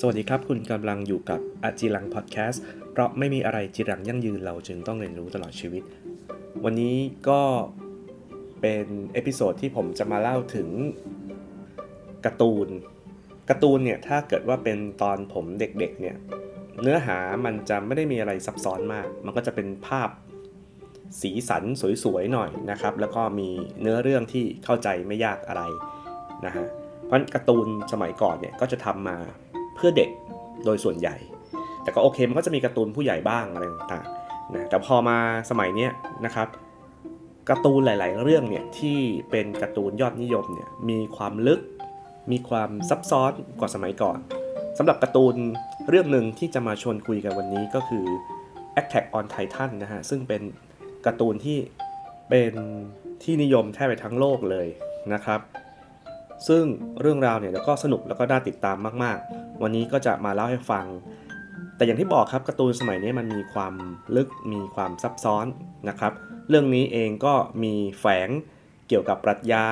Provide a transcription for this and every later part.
สวัสดีครับ คุณกำลังอยู่กับอจีรังพอดแคสต์เพราะไม่มีอะไรจีรังยั่งยืนเราจึงต้องเรียนรู้ตลอดชีวิต วันนี้ก็เป็น episode ที่ผมจะมาเล่าถึงการ์ตูนการ์ตูนเนี่ยถ้าเกิดว่าเป็นตอนผมเด็กๆเนี่ยเนื้อหามันจะไม่ได้มีอะไรซับซ้อนมาก มันก็จะเป็นภาพสีสันสวยๆหน่อยนะครับ แล้วก็มีเนื้อเรื่องที่เข้าใจไม่ยากอะไรนะฮะเพราะการ์ตูนสมัยก่อนเนี่ยก็จะทำมา เพื่อเด็กโดยส่วนใหญ่ แต่ก็โอเคมันก็จะมีการ์ตูนผู้ใหญ่บ้างอะไรต่างๆนะแต่พอมาสมัยนี้นะครับการ์ตูนหลาย ๆ เรื่องเนี่ยที่เป็นการ์ตูนยอดนิยมเนี่ยมีความลึก มีความซับซ้อนกว่าสมัยก่อนสำหรับการ์ตูนเรื่องหนึ่งที่จะมาชวนคุยกันวันนี้ก็คือ Attack on Titan นะฮะซึ่งเป็นการ์ตูนที่เป็นที่นิยมแทบไปทั้งโลกเลยนะครับ ซึ่งเรื่องราวเนี่ยแล้วก็สนุกแล้วก็น่าติดตามมาก วันนี้ก็จะมาเล่าให้ฟัง แต่อย่างที่บอกครับการ์ตูนสมัยนี้มันมีความลึกมีความซับซ้อนนะครับ เรื่องนี้เองก็มีแฝงเกี่ยวกับปรัชญา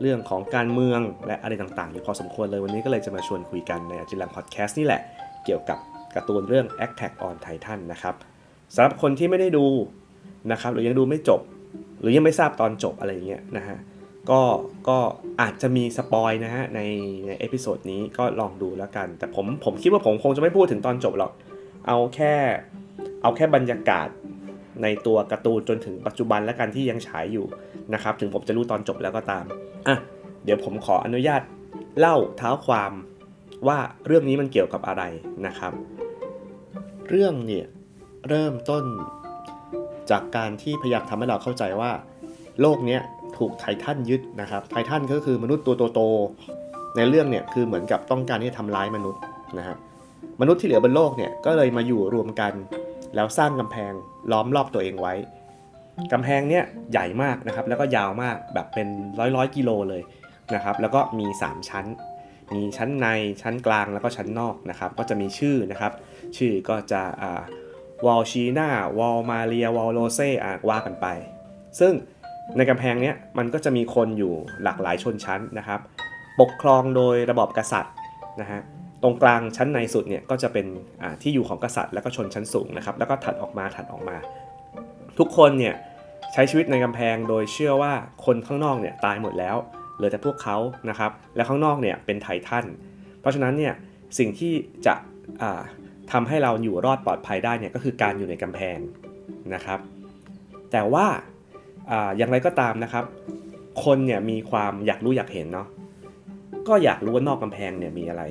เรื่องของการเมืองและอะไรต่างๆอยู่พอสมควรเลยวันนี้ก็เลยจะมาชวนคุยกันในจิลังพอดแคสต์นี่แหละ เกี่ยวกับการ์ตูนเรื่อง Attack on Titan นะครับสำหรับคนที่ไม่ได้ดูนะครับหรือยังดูไม่จบ หรือยังไม่ทราบตอนจบอะไรอย่างเงี้ยนะฮะ ก็ก็อาจจะมี spoil นะฮะในใน episode นี้ก็ลองดูแล้วกัน แต่ผมผมคิดว่าผมคงจะไม่พูดถึงตอนจบหรอก เอาแค่เอาแค่บรรยากาศในตัวการ์ตูนจนถึงปัจจุบันแล้วกันที่ยังฉายอยู่นะครับ ถึงผมจะรู้ตอนจบแล้วก็ตามอะเดี๋ยวผมขออนุญาตเล่าเท้าความว่าเรื่องนี้มันเกี่ยวกับอะไรนะครับ เรื่องเนี่ยเริ่มต้นจากการที่พยายามทำให้เราเข้าใจว่า โลกเนี้ย ถูกไททันยึดนะครับ ไททันก็คือมนุษย์ตัวโตๆในเรื่องเนี่ยคือเหมือนกับต้องการที่จะทำร้ายมนุษย์นะฮะมนุษย์ที่เหลือบนโลกเนี่ยก็เลยมาอยู่รวมกัน แล้วสร้างกำแพงล้อมรอบตัวเองไว้กำแพงเนี่ยใหญ่มากนะครับ แล้วก็ยาวมากแบบเป็นร้อยร้อยกิโลเลยนะครับ แล้วก็มี 3 ชั้น มีชั้นในชั้นกลางแล้วก็ชั้นนอกนะครับ ก็จะมีชื่อนะครับ ชื่อก็จะวอลชีนาวอลมาเรียวอลโรเซ่อะว่ากันไป ซึ่ง ในกำแพงเนี้ยมันก็จะมีคนอยู่หลากหลายชนชั้นนะครับ ปกครองโดยระบอบกษัตริย์นะฮะตรงกลางชั้นในสุดเนี่ยก็จะเป็นที่อยู่ของกษัตริย์แล้วก็ชนชั้นสูงนะครับแล้วก็ถัดออกมาถัดออกมา ทุกคนเนี่ยใช้ชีวิตในกำแพงโดยเชื่อว่าคนข้างนอกเนี่ยตายหมดแล้วเหลือแต่พวกเขานะครับและข้างนอกเนี่ยเป็นไททันเพราะฉะนั้นเนี่ยสิ่งที่จะทำให้เราอยู่รอดปลอดภัยได้เนี่ยก็คือการอยู่ในกำแพงนะครับ แต่ว่า อย่างไรก็ตามนะครับ คนเนี่ยมีความอยากรู้อยากเห็นเนาะก็อยากรู้ว่านอกกำแพงเนี่ยมีอะไร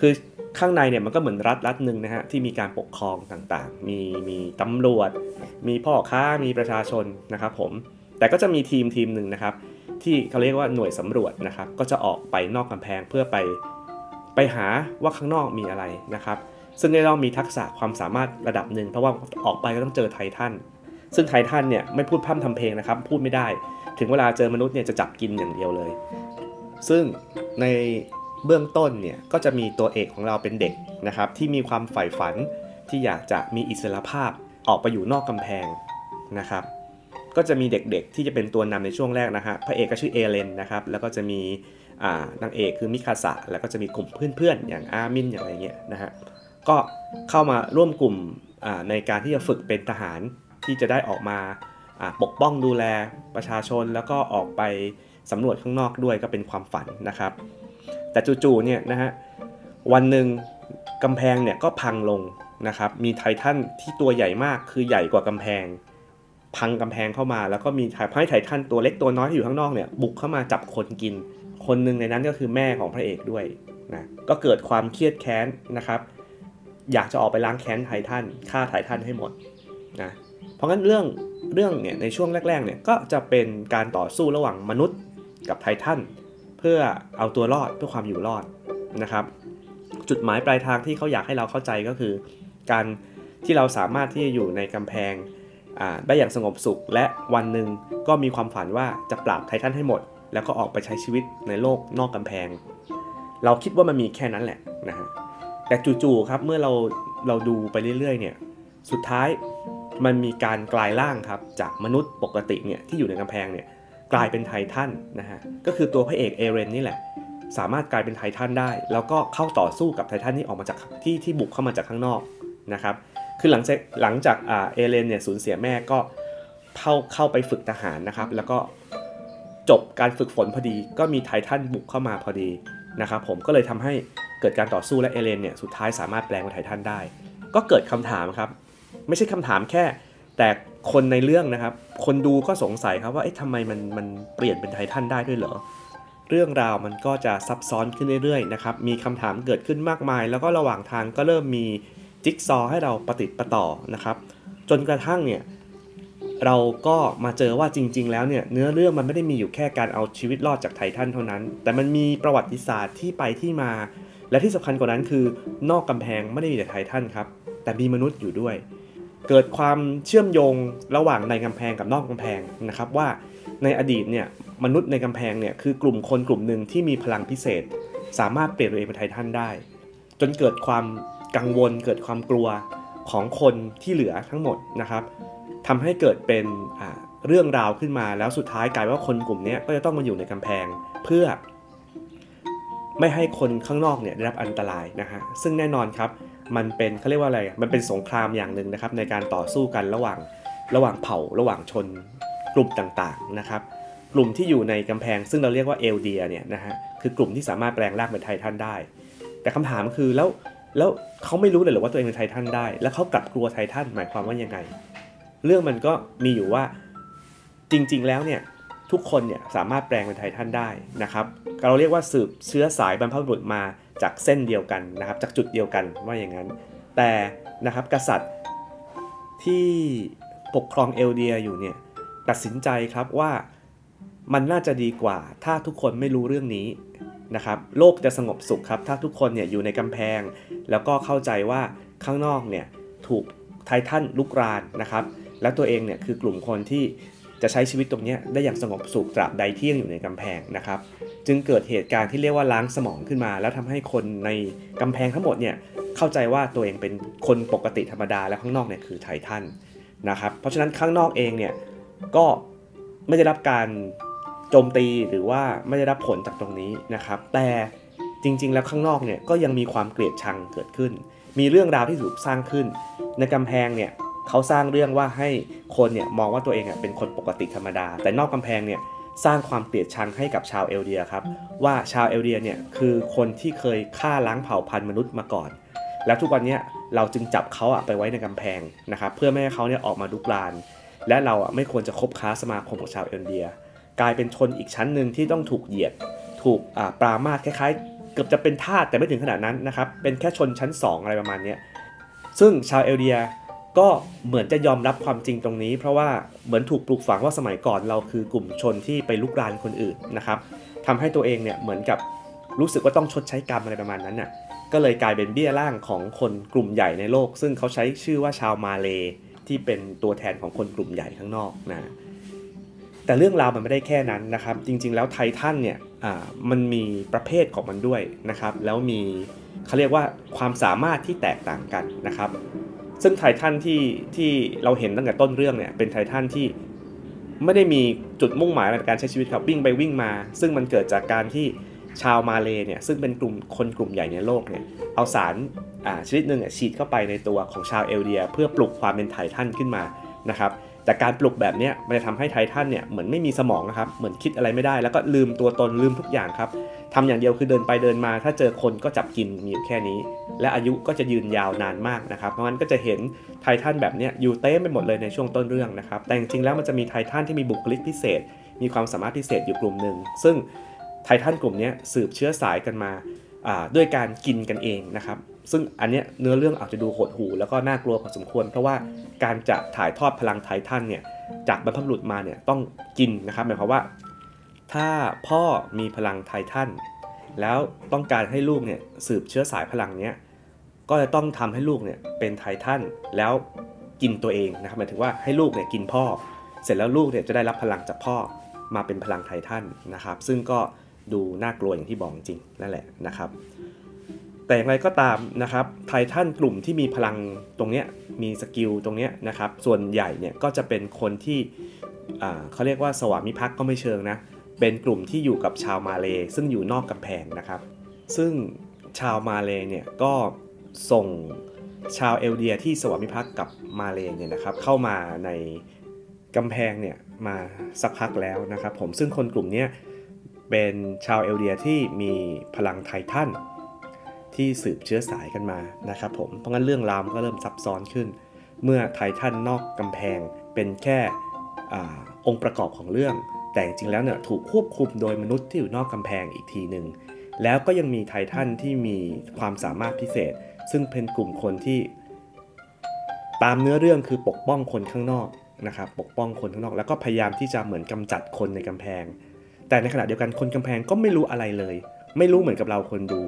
คือข้างในเนี่ยมันก็เหมือนรัฐรัฐหนึ่งนะฮะที่มีการปกครองต่างๆ มีมีตำรวจ มีพ่อค้ามีประชาชนนะครับผมแต่ก็จะมีทีมทีมหนึ่งนะครับ ที่เขาเรียกว่าหน่วยสำรวจนะครับ ก็จะออกไปนอกกำแพงเพื่อไปไปหาว่าข้างนอกมีอะไรนะครับ ซึ่งได้ต้องมีทักษะความสามารถระดับหนึ่งเพราะว่าออกไปก็ต้องเจอไททัน ซึ่งไททันเนี่ยไม่พูดพร่ำทำเพลงนะครับ พูดไม่ได้ ถึงเวลาเจอมนุษย์เนี่ยจะจับกินอย่างเดียวเลย ซึ่งในเบื้องต้นเนี่ยก็จะมีตัวเอกของเราเป็นเด็กนะครับที่มีความใฝ่ฝันที่อยากจะมีอิสระภาพออกไปอยู่นอกกำแพงนะครับ ก็จะมีเด็กๆที่จะเป็นตัวนำในช่วงแรกนะฮะพระเอกก็ชื่อเอเลนนะครับแล้วก็จะมีนางเอกคือมิคาสะแล้วก็จะมีกลุ่มเพื่อนๆ อย่างอามินอย่างไรเงี้ยนะฮะก็เข้ามาร่วมกลุ่มในการที่จะฝึกเป็นทหาร ที่จะได้ออกมาปกป้องดูแลประชาชนแล้วก็ออกไปสำรวจข้างนอกด้วยก็เป็นความฝันนะครับ แต่จู่ๆเนี่ยนะฮะวันหนึ่งกำแพงเนี่ยก็พังลงนะครับ มีไททันที่ตัวใหญ่มากคือใหญ่กว่ากำแพง พังกำแพงเข้ามา แล้วก็มีให้ไททันตัวเล็กตัวน้อยที่อยู่ข้างนอกเนี่ยบุกเข้ามาจับคนกิน คนหนึ่งในนั้นก็คือแม่ของพระเอกด้วยนะก็เกิดความเครียดแค้นนะครับ อยากจะออกไปล้างแค้นไททันฆ่าไททันให้หมดนะ เพราะงั้นเรื่องเรื่องเนี่ยในช่วงแรกๆเนี่ยก็จะเป็นการต่อสู้ระหว่างมนุษย์กับไททันเพื่อเอาตัวรอดเพื่อความอยู่รอดนะครับ จุดหมายปลายทางที่เขาอยากให้เราเข้าใจก็คือ การที่เราสามารถที่จะอยู่ในกำแพงได้อย่างสงบสุข และวันหนึ่งก็มีความฝันว่าจะปราบไททันให้หมด แล้วก็ออกไปใช้ชีวิตในโลกนอกกำแพง เราคิดว่ามันมีแค่นั้นแหละนะฮะแต่จู่ๆครับเมื่อเราเราดูไปเรื่อยๆเนี่ยสุดท้าย มันมีการกลายร่างครับจากมนุษย์ปกติเนี่ยที่อยู่ในกำแพงเนี่ยกลายเป็นไททันนะฮะก็คือตัวพระเอกเอเรนนี่แหละ สามารถกลายเป็นไททันได้ แล้วก็เข้าต่อสู้กับไททันที่ออกมาจากที่ที่บุกเข้ามาจากข้างนอกนะครับคือหลังจากหลังจากเอเลนเนี่ยสูญเสียแม่ก็เข้าเข้าไปฝึกทหารนะครับแล้วก็จบการฝึกฝนพอดีก็มีไททันบุกเข้ามาพอดีนะครับผมก็เลยทำให้เกิดการต่อสู้และเอเลนเนี่ยสุดท้ายสามารถแปลงเป็นไททันได้ ก็เกิดคำถามครับ ไม่ใช่คำถามแค่ แต่คนในเรื่องนะครับ คนดูก็สงสัยครับว่าเอ๊ะทำไมมันมันเปลี่ยนเป็นไททันได้ด้วยเหรอเรื่องราวมันก็จะซับซ้อนขึ้นเรื่อยๆนะครับมีคำถามเกิดขึ้นมากมาย แล้วก็ระหว่างทางก็เริ่มมีจิ๊กซอให้เราปฏิดประต่อนะครับ จนกระทั่งเนี่ยเราก็มาเจอว่าจริง ๆ แล้วเนี่ยเนื้อเรื่องมันไม่ได้มีอยู่แค่การเอาชีวิตรอดจากไททันเท่านั้น แต่มันมีประวัติศาสตร์ที่ไปที่มา และที่สำคัญกว่านั้นคือนอกกำแพงไม่ได้มีแต่ไททันครับแต่มีมนุษย์อยู่ด้วย เกิดความเชื่อมโยงระหว่างในกำแพงกับนอกกำแพงนะครับว่าในอดีตเนี่ยมนุษย์ในกำแพงเนี่ยคือกลุ่มคนกลุ่มหนึ่งที่มีพลังพิเศษ สามารถเปลี่ยนตัวเองเป็นไททันได้ จนเกิดความกังวล เกิดความกลัวของคนที่เหลือทั้งหมดนะครับทำให้เกิดเป็นเรื่องราวขึ้นมาแล้วสุดท้ายกลายว่าคนกลุ่มนี้ก็จะต้องมาอยู่ในกำแพงเพื่อ ไม่ให้คนข้างนอกเนี่ยได้รับอันตรายนะฮะซึ่งแน่นอนครับ มันเป็นเขาเรียกว่าอะไรมันเป็นสงครามอย่างหนึ่งนะครับในการต่อสู้กันระหว่างระหว่างเผ่าระหว่างชนกลุ่มต่างๆนะครับ กลุ่มที่อยู่ในกำแพงซึ่งเราเรียกว่าเอลเดียเนี่ยนะฮะคือกลุ่มที่สามารถแปลงร่างเป็นไททันได้ แต่คำถามคือแล้วแล้วเขาไม่รู้เลยหรือว่าตัวเองเป็นไททันได้ แล้วเขากลับกลัวไททันหมายความว่ายังไง เรื่องมันก็มีอยู่ว่าจริงๆแล้วเนี่ยทุกคนเนี่ยสามารถแปลงเป็นไททันได้นะครับเราเรียกว่าสืบเชื้อสายบรรพบุรุษมา จากเส้นเดียวกันนะครับจากจุดเดียวกันว่าอย่างนั้น แต่นะครับกษัตริย์ที่ปกครองเอลเดียอยู่เนี่ยตัดสินใจครับว่ามันน่าจะดีกว่าถ้าทุกคนไม่รู้เรื่องนี้นะครับโลกจะสงบสุขครับถ้าทุกคนเนี่ยอยู่ในกำแพง แล้วก็เข้าใจว่าข้างนอกเนี่ยถูกไททันลุกรานนะครับ แล้วตัวเองเนี่ยคือกลุ่มคนที่ จะใช้ชีวิตตรงนี้ได้อย่างสงบสุขตราบใดที่ยังอยู่ในกำแพงนะครับ จึงเกิดเหตุการณ์ที่เรียกว่าล้างสมองขึ้นมา แล้วทำให้คนในกำแพงทั้งหมดเนี่ยเข้าใจว่าตัวเองเป็นคนปกติธรรมดาและข้างนอกเนี่ยคือไททันนะครับ เพราะฉะนั้นข้างนอกเองเนี่ยก็ไม่ได้รับการโจมตีหรือว่าไม่ได้รับผลจากตรงนี้นะครับ แต่จริง ๆ แล้วข้างนอกเนี่ยก็ยังมีความเกลียดชังเกิดขึ้น มีเรื่องราวที่ถูกสร้างขึ้น ในกำแพงเนี่ย เขาสร้างเรื่องว่าให้คนเนี่ยมองว่าตัวเองเป็นคนปกติธรรมดา แต่นอกกำแพงเนี่ยสร้างความเกลียดชังให้กับชาวเอลเดียครับว่าชาวเอลเดียเนี่ยคือคนที่เคยฆ่าล้างเผ่าพันธุ์มนุษย์มาก่อน แล้วทุกวันนี้เราจึงจับเขาอะไปไว้ในกำแพงนะครับเพื่อไม่ให้เขาเนี่ยออกมาลุกลาน และเราอะไม่ควรจะคบค้าสมาคมกับชาวเอลเดีย กลายเป็นชนอีกชั้นหนึ่งที่ต้องถูกเหยียด ถูกปรามาสคล้ายๆ เกือบจะเป็นทาสแต่ไม่ถึงขนาดนั้นนะครับเป็นแค่ชนชั้น 2 อะไรประมาณนี้ซึ่งชาวเอลเดีย ก็เหมือนจะยอมรับความจริงตรงนี้ เพราะว่าเหมือนถูกปลูกฝังว่าสมัยก่อนเราคือกลุ่มชนที่ไปลุกรานคนอื่นนะครับทำให้ตัวเองเนี่ยเหมือนกับรู้สึกว่าต้องชดใช้กรรมอะไรประมาณนั้นน่ะก็เลยกลายเป็นเบี้ยล่างของคนกลุ่มใหญ่ในโลก ซึ่งเขาใช้ชื่อว่าชาวมาเลที่เป็นตัวแทนของคนกลุ่มใหญ่ข้างนอกนะแต่เรื่องราวมันไม่ได้แค่นั้นนะครับ จริงๆ แล้วไททันเนี่ยมันมีประเภทของมันด้วยนะครับ แล้วมีเขาเรียกว่าความสามารถที่แตกต่างกันนะครับ ซึ่งไททันที่ที่เราเห็นตั้งแต่ต้นเรื่องเนี่ยเป็นไททันที่ไม่ได้มีจุดมุ่งหมายในการใช้ชีวิตครับวิ่งไปวิ่งมา ซึ่งมันเกิดจากการที่ชาวมาเลเนี่ยซึ่งเป็นกลุ่มคนกลุ่มใหญ่ในโลกเนี่ยเอาสารชนิดหนึ่งฉีดเข้าไปในตัวของชาวเอลเดีย เพื่อปลุกความเป็นไททันขึ้นมานะครับ แต่การปลุกแบบนี้มันจะทำให้ไททันเนี่ยเหมือนไม่มีสมองนะครับ เหมือนคิดอะไรไม่ได้ แล้วก็ลืมตัวตนลืมทุกอย่างครับทำอย่างเดียวคือเดินไปเดินมา ถ้าเจอคนก็จับกินมีอยู่แค่นี้ และอายุก็จะยืนยาวนานมากนะครับ เพราะงั้นก็จะเห็นไททันแบบนี้อยู่เต้มไปหมดเลยในช่วงต้นเรื่องนะครับ แต่จริงๆแล้วมันจะมีไททันที่มีบุคลิกพิเศษ มีความสามารถพิเศษอยู่กลุ่มหนึ่ง ซึ่งไททันกลุ่มนี้สืบเชื้อสายกันมาด้วยการกินกันเองนะครับ ซึ่งอันนี้เนื้อเรื่องอาจจะดูโหดหูแล้วก็น่ากลัวพอสมควร เพราะว่าการจะถ่ายทอดพลังไททันเนี่ยจากบรรพบุรุษมาเนี่ยต้องกินนะครับหมายความว่า ถ้าพ่อมีพลังไททันแล้วต้องการให้ลูกเนี่ยสืบเชื้อสายพลังเนี้ยก็จะต้องทำให้ลูกเนี่ยเป็นไททันแล้วกินตัวเองนะครับหมายถึงว่าให้ลูกเนี่ยกินพ่อ เสร็จแล้วลูกเนี่ยจะได้รับพลังจากพ่อมาเป็นพลังไททันนะครับ ซึ่งก็ดูน่ากลัวอย่างที่บอกจริงนั่นแหละนะครับ แต่อย่างไรก็ตามนะครับไททันกลุ่มที่มีพลังตรงเนี้ยมี skill ตรงเนี้ยนะครับส่วนใหญ่เนี่ยก็จะเป็นคนที่เขาเรียกว่าสวามิภักดิ์ก็ไม่เชิงนะเป็นกลุ่มที่อยู่กับชาวมาเลซึ่งอยู่นอกกำแพงนะครับ ซึ่งชาวมาเลเนี่ยก็ส่งชาวเอลเดียที่สวามิภักดิ์กับมาเลเนี่ยนะครับเข้ามาในกำแพงเนี่ยมาสักพักแล้วนะครับผมซึ่งคนกลุ่มนี้เป็นชาวเอลเดียที่มีพลังไททัน ที่สืบเชื้อสายกันมานะครับผม เพราะงั้นเรื่องราวก็เริ่มซับซ้อนขึ้น เมื่อไททันนอกกำแพงเป็นแค่อองค์ประกอบของเรื่อง แต่จริงๆแล้วเนี่ยถูกควบคุมโดยมนุษย์ที่อยู่นอกกำแพงอีกทีหนึ่งแล้วก็ยังมีไททันที่มีความสามารถพิเศษ ซึ่งเป็นกลุ่มคนที่ ตามเนื้อเรื่องคือปกป้องคนข้างนอกนะครับปกป้องคนข้างนอก แล้วก็พยายามที่จะเหมือนกำจัดคนในกำแพง แต่ในขณะเดียวกันคนกำแพงก็ไม่รู้อะไรเลย ไม่รู้เหมือนกับเราคนดู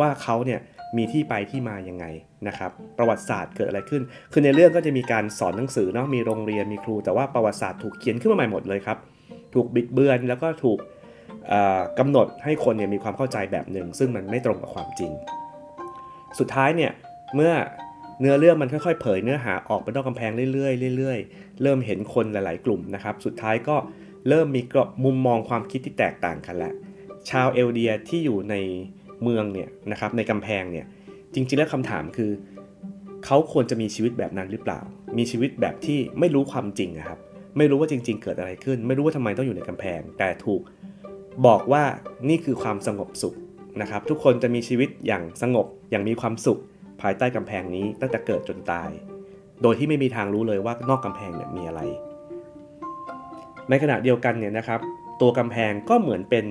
ว่าเขาเนี่ยมีที่ไปที่มายังไงนะครับ ประวัติศาสตร์เกิดอะไรขึ้น คือในเรื่องก็จะมีการสอนหนังสือเนาะมีโรงเรียนมีครู แต่ว่าประวัติศาสตร์ถูกเขียนขึ้นมาใหม่หมดเลยครับ ถูกบิดเบือนแล้วก็ถูกกำหนดให้คนเนี่ยมีความเข้าใจแบบหนึ่ง ซึ่งมันไม่ตรงกับความจริง สุดท้ายเนี่ยเมื่อเนื้อเรื่องมันค่อยๆ เผยเนื้อหาออกไปนอกกำแพงเรื่อยๆเรื่อยๆ เริ่มเห็นคนหลาย ๆ กลุ่มนะครับ สุดท้ายก็เริ่มมีกรอบมุมมองความคิดที่แตกต่างกันแล้วชาวเอลเดียที่อยู่ใน เมืองเนี่ยนะครับในกำแพงเนี่ยจริงๆแล้วคำถามคือเขาควรจะมีชีวิตแบบนั้นหรือเปล่า มีชีวิตแบบที่ไม่รู้ความจริงครับไม่รู้ว่าจริง ๆ เกิดอะไรขึ้น ไม่รู้ว่าทำไมต้องอยู่ในกำแพง แต่ถูกบอกว่านี่คือความสงบสุขนะครับ ทุกคนจะมีชีวิตอย่างสงบอย่างมีความสุข ภายใต้กำแพงนี้ตั้งแต่เกิดจนตาย โดยที่ไม่มีทางรู้เลยว่านอกกำแพงเนี่ยมีอะไร ในขณะเดียวกันเนี่ยนะครับ ตัวกำแพงก็เหมือนเป็น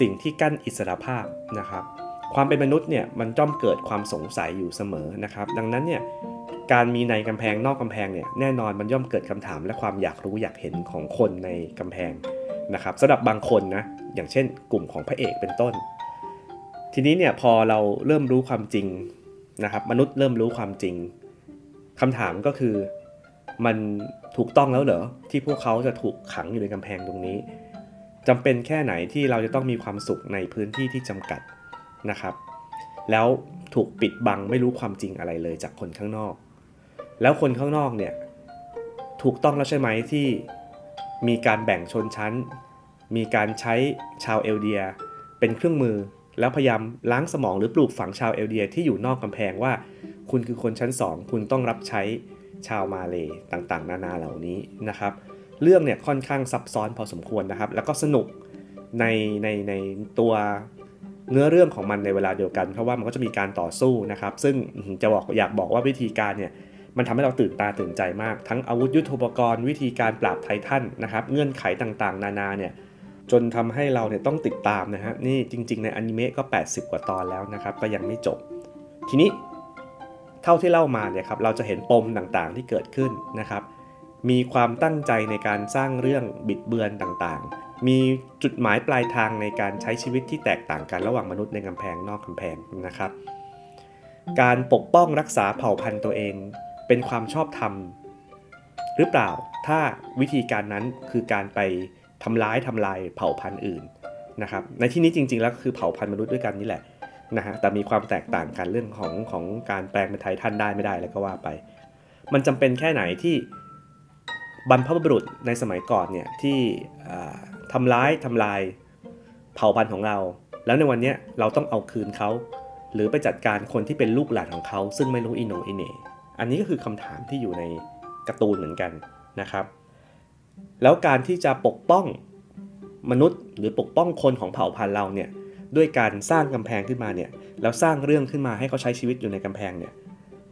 สิ่งที่กั้นอิสระภาพนะครับ ความเป็นมนุษย์เนี่ยมันจ้อมเกิดความสงสัยอยู่เสมอนะครับ ดังนั้นเนี่ยการมีในกำแพงนอกกำแพงเนี่ยแน่นอนมันย่อมเกิดคำถามและความอยากรู้อยากเห็นของคนในกำแพงนะครับสำหรับบางคนนะอย่างเช่น กลุ่มของพระเอกเป็นต้น ทีนี้เนี่ยพอเราเริ่มรู้ความจริงนะครับมนุษย์เริ่มรู้ความจริงคำถามก็คือมันถูกต้องแล้วเหรอที่พวกเขาจะถูกขังอยู่ในกำแพงตรงนี้ จำเป็นแค่ไหนที่เราจะต้องมีความสุขในพื้นที่ที่จำกัดนะครับ แล้วถูกปิดบังไม่รู้ความจริงอะไรเลยจากคนข้างนอก แล้วคนข้างนอกเนี่ยถูกต้องแล้วใช่ไหมที่มีการแบ่งชนชั้น มีการใช้ชาวเอลเดีย เป็นเครื่องมือแล้วพยายามล้างสมองหรือปลูกฝังชาวเอลเดีย ที่อยู่นอกกำแพงว่า คุณคือคนชั้น 2 คุณต้องรับใช้ชาวมาเลต่างๆ นานาเหล่านี้นะครับ เรื่องเนี่ยค่อนข้างซับซ้อนพอสมควรนะครับ แล้วก็สนุกในในในตัวเนื้อเรื่องของมันในเวลาเดียวกัน เพราะว่ามันก็จะมีการต่อสู้นะครับ ซึ่งจะบอกอยากบอกว่าวิธีการเนี่ยมันทำให้เราตื่นตาตื่นใจมาก ทั้งอาวุธยุทโธปกรณ์วิธีการปราบไททันนะครับเงื่อนไขต่างๆ นานาเนี่ยจนทำให้เราเนี่ยต้องติดตามนะฮะนี่จริง ๆ ในอนิเมะก็ 80 กว่าตอนแล้วนะครับ ก็ยังไม่จบ ทีนี้เท่าที่เล่ามาเนี่ยครับเราจะเห็นปมต่างๆที่เกิดขึ้นนะครับ มีความตั้งใจในการสร้างเรื่องบิดเบือนต่างๆ มีจุดหมายปลายทางในการใช้ชีวิตที่แตกต่างกันระหว่างมนุษย์ในกำแพงนอกกำแพงนะครับ การปกป้องรักษาเผ่าพันธุ์ตัวเอง เป็นความชอบธรรม หรือเปล่าถ้าวิธีการนั้นคือการไปทำร้ายทำลายเผ่าพันธุ์อื่นนะครับในที่นี้จริงๆแล้วคือเผ่าพันธุ์มนุษย์ด้วยกันนี่แหละนะฮะแต่มีความแตกต่างกันเรื่องของของการแปลงเป็นไททันได้ไม่ได้แล้วก็ว่าไป มันจำเป็นแค่ไหนที่ บรรพบุรุษในสมัยก่อนเนี่ยที่ทำร้ายทำลายเผ่าพันธุ์ของเรา แล้วในวันนี้เราต้องเอาคืนเขา หรือไปจัดการคนที่เป็นลูกหลานของเขา ซึ่งไม่รู้อินโนอินเนอันนี้ก็คือคำถามที่อยู่ในการ์ตูนเหมือนกันนะครับ แล้วการที่จะปกป้องมนุษย์หรือปกป้องคนของเผ่าพันธุ์เราเนี่ยด้วยการสร้างกำแพงขึ้นมาเนี่ยแล้วสร้างเรื่องขึ้นมาให้เขาใช้ชีวิตอยู่ในกำแพงเนี่ย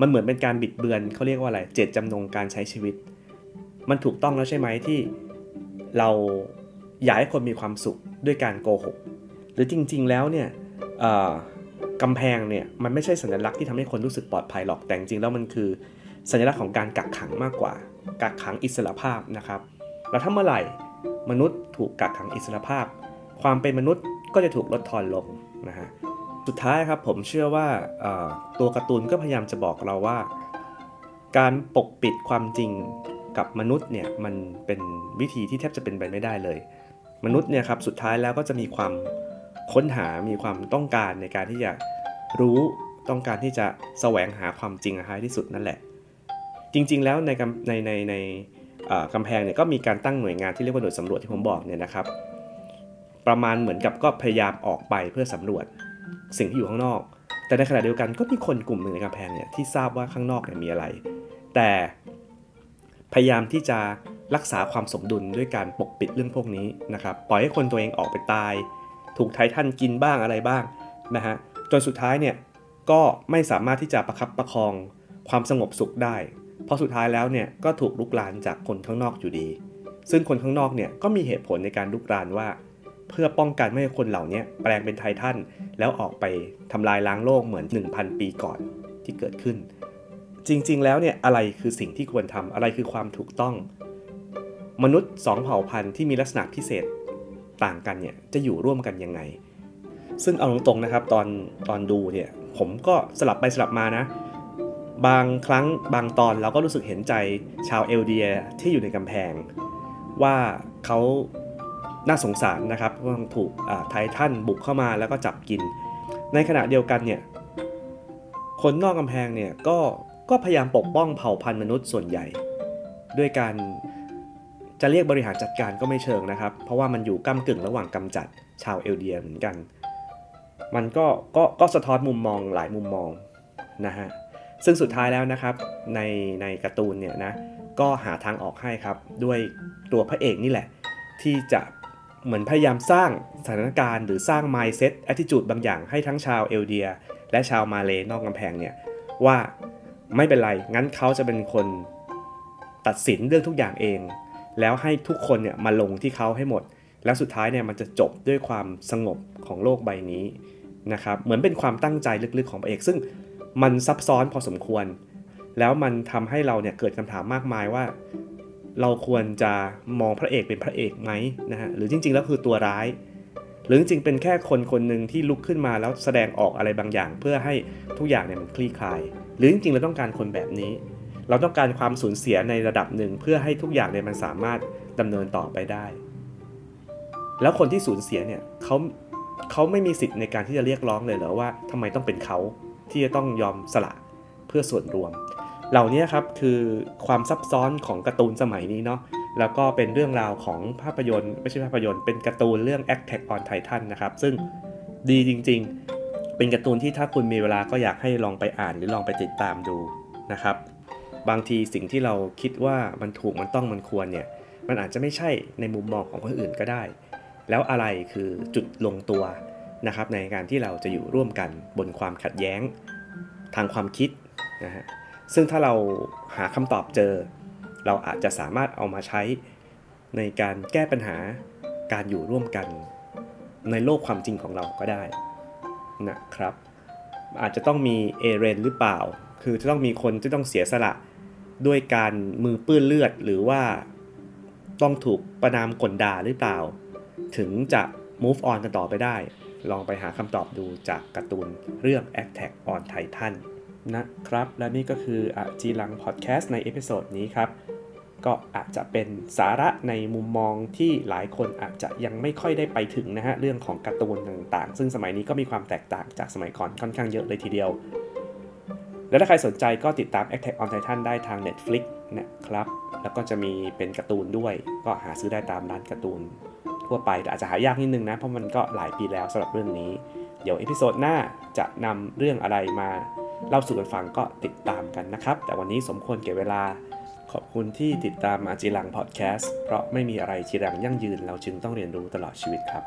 มันเหมือนเป็นการบิดเบือนเขาเรียกว่าอะไรเจตจำนงการใช้ชีวิต มันถูกต้องแล้วใช่ไหมที่เราอยากให้คนมีความสุขด้วยการโกหก หรือจริงๆแล้วเนี่ยกำแพงเนี่ยมันไม่ใช่สัญลักษณ์ที่ทำให้คนรู้สึกปลอดภัยหรอกแต่จริงๆแล้วมันคือสัญลักษณ์ของการกักขังมากกว่า กักขังอิสระภาพนะครับ แล้วถ้าเมื่อไหร่มนุษย์ถูกกักขังอิสระภาพ ความเป็นมนุษย์ก็จะถูกลดทอนลงนะฮะสุดท้ายครับผมเชื่อว่าตัวการ์ตูนก็พยายามจะบอกเราว่า การปกปิดความจริง กับมนุษย์เนี่ยมันเป็นวิธีที่แทบจะเป็นไปไม่ได้เลย มนุษย์เนี่ยครับสุดท้ายแล้วก็จะมีความค้นหา มีความต้องการในการที่จะรู้ต้องการที่จะแสวงหาความจริงท้ายที่สุดนั่นแหละ จริง ๆ แล้วในในในในกำแพงเนี่ยก็มีการตั้งหน่วยงานที่เรียกว่าหน่วยสำรวจที่ผมบอกเนี่ยนะครับ ประมาณเหมือนกับก็พยายามออกไปเพื่อสำรวจสิ่งที่อยู่ข้างนอก แต่ในขณะเดียวกันก็มีคนกลุ่มหนึ่งในกำแพงเนี่ยที่ทราบว่าข้างนอกเนี่ยมีอะไร แต่ พยายามที่จะรักษาความสมดุลด้วยการปกปิดเรื่องพวกนี้นะครับ ปล่อยให้คนตัวเองออกไปตาย ถูกไททันกินบ้างอะไรบ้างนะฮะ จนสุดท้ายเนี่ยก็ไม่สามารถที่จะประคับประคองความสงบสุขได้ เพราะสุดท้ายแล้วเนี่ยก็ถูกลุกลานจากคนข้างนอกอยู่ดี ซึ่งคนข้างนอกเนี่ยก็มีเหตุผลในการลุกลานว่า เพื่อป้องกันไม่ให้คนเหล่านี้แปลงเป็นไททันแล้วออกไปทำลายล้างโลกเหมือน 1,000 ปีก่อนที่เกิดขึ้น จริง ๆ แล้วเนี่ยอะไรคือสิ่งที่ควรทำอะไรคือความถูกต้อง มนุษย์สองเผ่าพันธุ์ที่มีลักษณะพิเศษต่างกันเนี่ยจะอยู่ร่วมกันยังไง ซึ่งเอาตรงๆนะครับตอนตอนดูเนี่ยผมก็สลับไปสลับมานะ บางครั้งบางตอนเราก็รู้สึกเห็นใจชาวเอลเดียที่อยู่ในกำแพง ว่าเขาน่าสงสารนะครับว่าถูกไททันบุกเข้ามาแล้วก็จับกิน ในขณะเดียวกันเนี่ยคนนอกกำแพงเนี่ยก็ ก็พยายามปกป้องเผ่าพันธุ์มนุษย์ส่วนใหญ่ ด้วยการจะเรียกบริหารจัดการก็ไม่เชิงนะครับ เพราะว่ามันอยู่ก้ากึ่งระหว่างกำจัดชาวเอลเดียเหมือนกัน มันก็ก็ก็สะท้อนมุมมองหลายมุมมองนะฮะ ซึ่งสุดท้ายแล้วนะครับในในการ์ตูนเนี่ยนะ ก็หาทางออกให้ครับ ด้วยตัวพระเอกนี่แหละ ที่จะเหมือนพยายามสร้างสถานการณ์หรือสร้าง mindset attitude บางอย่างให้ทั้งชาวเอลเดีย และชาวมาเลนอกกำแพงเนี่ยว่า ไม่เป็นไรงั้นเขาจะเป็นคนตัดสินเรื่องทุกอย่างเอง แล้วให้ทุกคนเนี่ยมาลงที่เขาให้หมด แล้วสุดท้ายเนี่ยมันจะจบด้วยความสงบของโลกใบนี้นะครับเหมือนเป็นความตั้งใจลึกๆของพระเอก ซึ่งมันซับซ้อนพอสมควร แล้วมันทำให้เราเนี่ยเกิดคำถามมากมายว่า เราควรจะมองพระเอกเป็นพระเอกไหมนะฮะหรือจริงๆแล้วคือตัวร้าย หรือจริงๆเป็นแค่คนคนหนึ่งที่ลุกขึ้นมาแล้วแสดงออกอะไรบางอย่าง เพื่อให้ทุกอย่างเนี่ยมันคลี่คลาย หรือจริงๆเราต้องการคนแบบนี้ เราต้องการความสูญเสียในระดับหนึ่งเพื่อให้ทุกอย่างเนี่ยมันสามารถดำเนินต่อไปได้ แล้วคนที่สูญเสียเนี่ยเขาเขาไม่มีสิทธิ์ในการที่จะเรียกร้องเลยเหรอว่าทำไมต้องเป็นเขาที่จะต้องยอมสละเพื่อส่วนรวม เหล่านี้ครับคือความซับซ้อนของการ์ตูนสมัยนี้เนาะแล้วก็เป็นเรื่องราวของภาพยนตร์ ไม่ใช่ภาพยนตร์เป็นการ์ตูนเรื่อง Attack on Titan นะครับ ซึ่งดีจริงๆ เป็นการ์ตูนที่ถ้าคุณมีเวลาก็อยากให้ลองไปอ่านหรือลองไปติดตามดูนะครับ บางทีสิ่งที่เราคิดว่ามันถูกมันต้องมันควรเนี่ย มันอาจจะไม่ใช่ในมุมมองของคนอื่นก็ได้ แล้วอะไรคือจุดลงตัวนะครับ ในการที่เราจะอยู่ร่วมกันบนความขัดแย้งทางความคิดนะฮะซึ่งถ้าเราหาคำตอบเจอ เราอาจจะสามารถเอามาใช้ในการแก้ปัญหาการอยู่ร่วมกัน ในโลกความจริงของเราก็ได้ นะครับ อาจจะต้องมีเอเรนหรือเปล่า คือจะต้องมีคนที่ต้องเสียสละด้วยการมือเปื้อนเลือดหรือว่าต้องถูกประณามก่นด่าหรือเปล่า ถึงจะ move on กันต่อไปได้ ลองไปหาคำตอบดูจากการ์ตูนเรื่อง Attack on Titan นะครับ และนี่ก็คืออจีรังพอดแคสต์ใน episode นี้ครับ ก็อาจจะเป็นสาระในมุมมองที่หลายคนอาจจะยังไม่ค่อยได้ไปถึงนะฮะเรื่องของการ์ตูนต่างๆ ซึ่งสมัยนี้ก็มีความแตกต่างจากสมัยก่อนค่อนข้างเยอะเลยทีเดียว แล้วถ้าใครสนใจก็ติดตาม Attack on Titan ได้ทาง Netflix นะครับ แล้วก็จะมีเป็นการ์ตูนด้วย ก็หาซื้อได้ตามร้านการ์ตูนทั่วไปแต่อาจจะหายากนิดนึงนะ เพราะมันก็หลายปีแล้วสำหรับเรื่องนี้ เดี๋ยว episode หน้าจะนำเรื่องอะไรมาเล่าสู่กันฟังก็ติดตามกันนะครับ แต่วันนี้สมควรเก็บเวลา ขอบคุณที่ติดตามอาจิรังพอดแคสต์เพราะไม่มีอะไรจิรังยั่งยืนเราจึงต้องเรียนรู้ตลอดชีวิตครับ